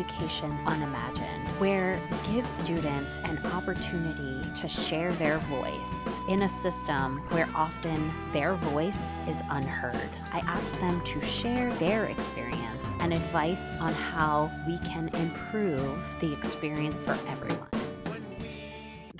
Education Unimagined, where we give students an opportunity to share their voice in a system where often their voice is unheard. I ask them to share their experience and advice on how we can improve the experience for everyone.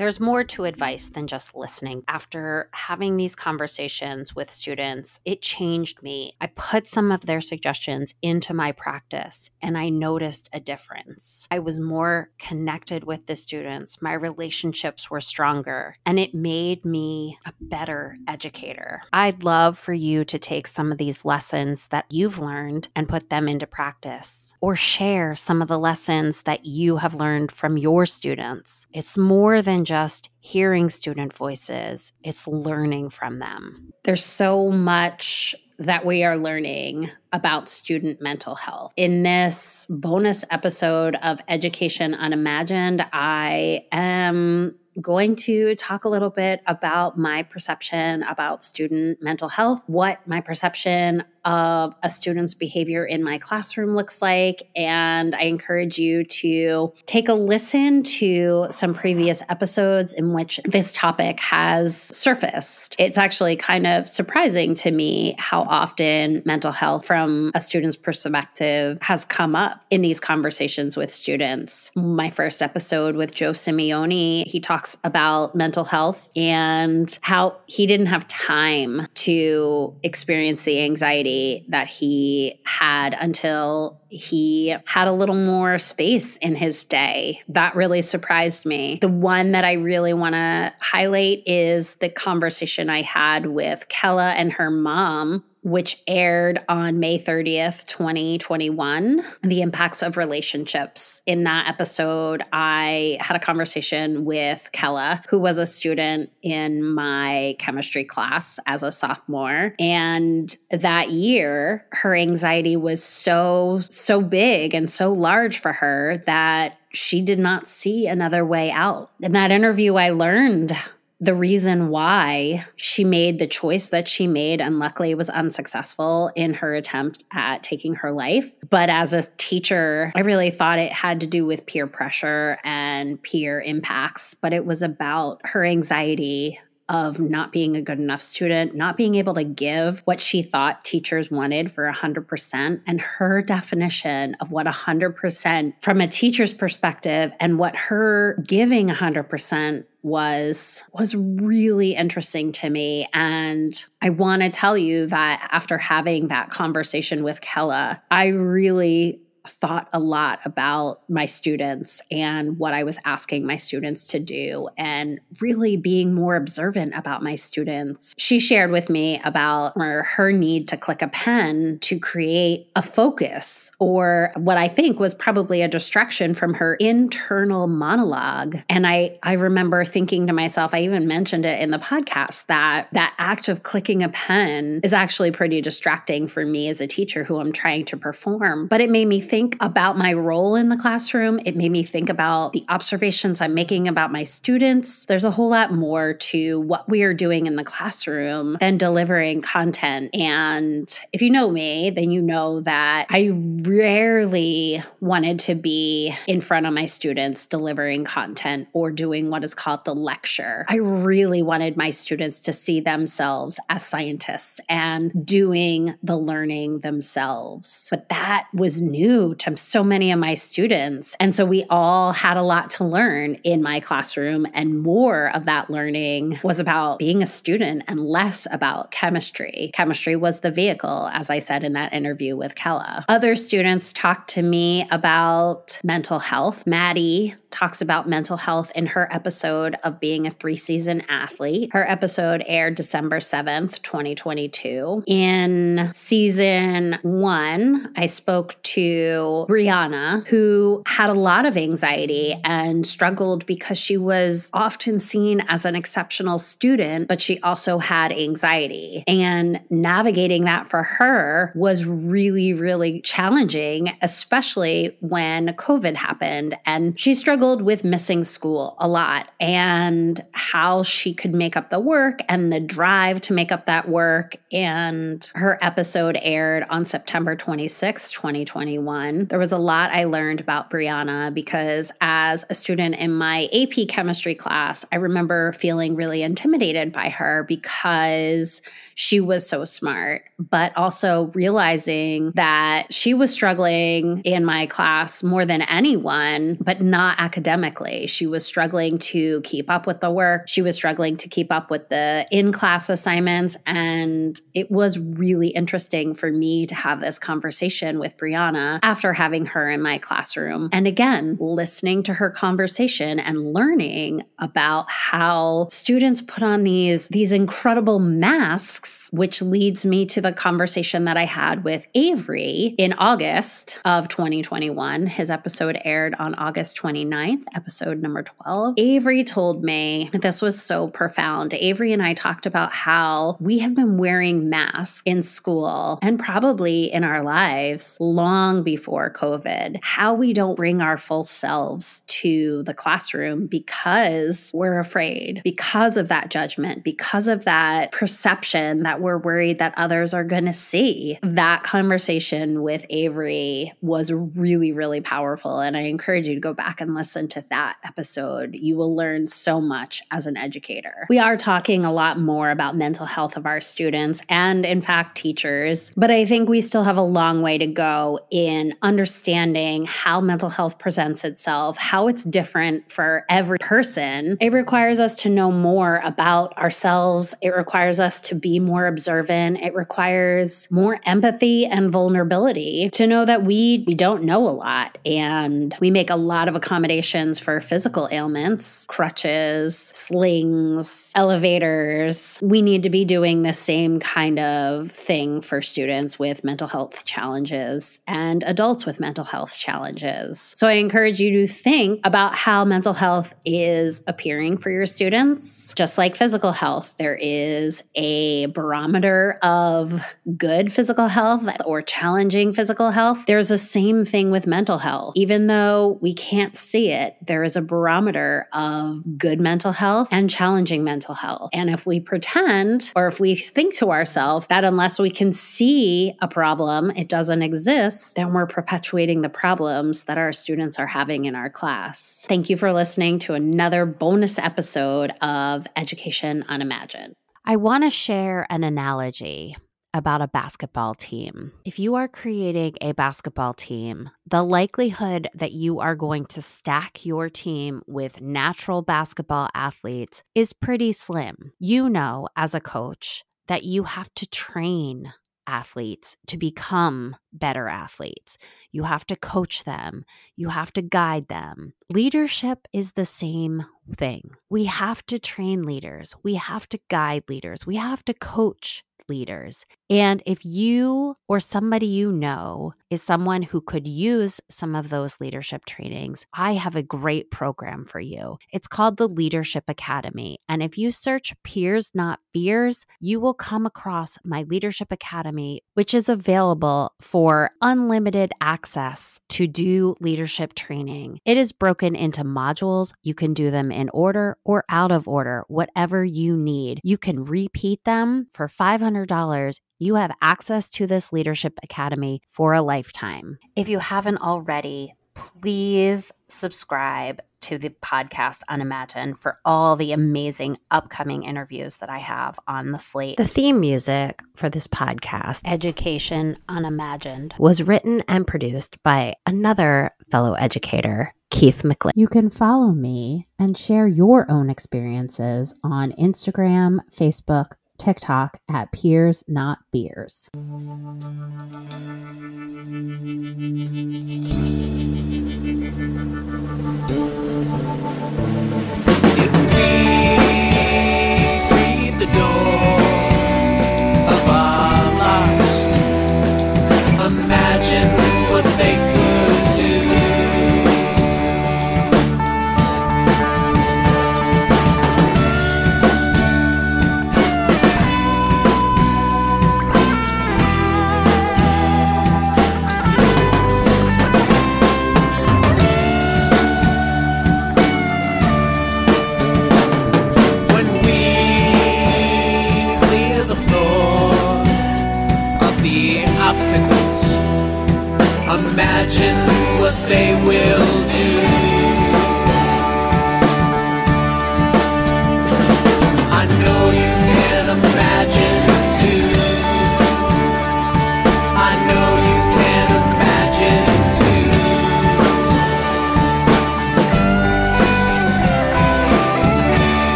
There's more to advice than just listening. After having these conversations with students, it changed me. I put some of their suggestions into my practice and I noticed a difference. I was more connected with the students, my relationships were stronger, and it made me a better educator. I'd love for you to take some of these lessons that you've learned and put them into practice or share some of the lessons that you have learned from your students. It's more than just hearing student voices, it's learning from them. There's so much that we are learning about student mental health. In this bonus episode of Education Unimagined, I am going to talk a little bit about my perception about student mental health, what my perception of a student's behavior in my classroom looks like. And I encourage you to take a listen to some previous episodes in which this topic has surfaced. It's actually kind of surprising to me how often mental health from a student's perspective has come up in these conversations with students. My first episode with Joe Simeone, he talks about mental health and how he didn't have time to experience the anxiety that he had until he had a little more space in his day. That really surprised me. The one that I really want to highlight is the conversation I had with Kella and her mom which aired on May 30th, 2021, the impacts of relationships. In that episode, I had a conversation with Kella, who was a student in my chemistry class as a sophomore. And that year, her anxiety was so, so big and so large for her that she did not see another way out. In that interview, I learned the reason why she made the choice that she made and luckily was unsuccessful in her attempt at taking her life. But as a teacher, I really thought it had to do with peer pressure and peer impacts, but it was about her anxiety of not being a good enough student, not being able to give what she thought teachers wanted for 100%, and her definition of what 100% from a teacher's perspective and what her giving 100% was was really interesting to me. And I want to tell you that after having that conversation with Kella I really thought a lot about my students and what I was asking my students to do and really being more observant about my students. She shared with me about her need to click a pen to create a focus or what I think was probably a distraction from her internal monologue. And I I remember thinking to myself, I even mentioned it in the podcast that that act of clicking a pen is actually pretty distracting for me as a teacher who I'm trying to perform. But it made me think about my role in the classroom. It made me think about the observations I'm making about my students. There's a whole lot more to what we are doing in the classroom than delivering content. And if you know me, then you know that I rarely wanted to be in front of my students delivering content or doing what is called the lecture. I really wanted my students to see themselves as scientists and doing the learning themselves. But that was new to so many of my students. And so we all had a lot to learn in my classroom. And more of that learning was about being a student and less about chemistry. Chemistry was the vehicle, as I said in that interview with Kella. Other students talked to me about mental health. Maddie talks about mental health in her episode of being a three season athlete. Her episode aired December 7th, 2022. In season one, I spoke to Brianna, who had a lot of anxiety and struggled because she was often seen as an exceptional student, but she also had anxiety. And navigating that for her was really, really challenging, especially when COVID happened. And she struggled struggled with missing school a lot and how she could make up the work and the drive to make up that work. And her episode aired on September 26, 2021. There was a lot I learned about Brianna because as a student in my AP chemistry class, I remember feeling really intimidated by her because she was so smart, but also realizing that she was struggling in my class more than anyone, but not academically. She was struggling to keep up with the work, she was struggling to keep up with the in class assignments. And it was really interesting for me to have this conversation with Brianna after having her in my classroom. And again, listening to her conversation and learning about how students put on these, these incredible masks which leads me to the conversation that I had with Avery in August of 2021. His episode aired on August 29th, episode number 12. Avery told me this was so profound. Avery and I talked about how we have been wearing masks in school and probably in our lives long before COVID, how we don't bring our full selves to the classroom because we're afraid, because of that judgment, because of that perception that we're worried that others are going to see. That conversation with Avery was really, really powerful. And I encourage you to go back and listen to that episode. You will learn so much as an educator. We are talking a lot more about mental health of our students and, in fact, teachers. But I think we still have a long way to go in understanding how mental health presents itself, how it's different for every person. It requires us to know more about ourselves, it requires us to be more observant. It requires more empathy and vulnerability to know that we, we don't know a lot and we make a lot of accommodations for physical ailments, crutches, slings, elevators. We need to be doing the same kind of thing for students with mental health challenges and adults with mental health challenges. So I encourage you to think about how mental health is appearing for your students. Just like physical health, there is a barometer of good physical health or challenging physical health, there's the same thing with mental health. Even though we can't see it, there is a barometer of good mental health and challenging mental health. And if we pretend or if we think to ourselves that unless we can see a problem, it doesn't exist, then we're perpetuating the problems that our students are having in our class. Thank you for listening to another bonus episode of Education Unimagined. I want to share an analogy about a basketball team. If you are creating a basketball team, the likelihood that you are going to stack your team with natural basketball athletes is pretty slim. You know, as a coach, that you have to train athletes to become better athletes. You have to coach them, you have to guide them. Leadership is the same thing. We have to train leaders, we have to guide leaders, we have to coach leaders. And if you or somebody you know is someone who could use some of those leadership trainings, I have a great program for you. It's called the Leadership Academy. And if you search Peers Not Fears, you will come across my Leadership Academy, which is available for unlimited access to do leadership training. It is broken into modules. You can do them in order or out of order, whatever you need. You can repeat them for $500 you have access to this Leadership Academy for a lifetime. If you haven't already, please subscribe to the podcast Unimagined for all the amazing upcoming interviews that I have on the slate. The theme music for this podcast, Education Unimagined, was written and produced by another fellow educator, Keith McLean. You can follow me and share your own experiences on Instagram, Facebook, TikTok at Peers Not Fears.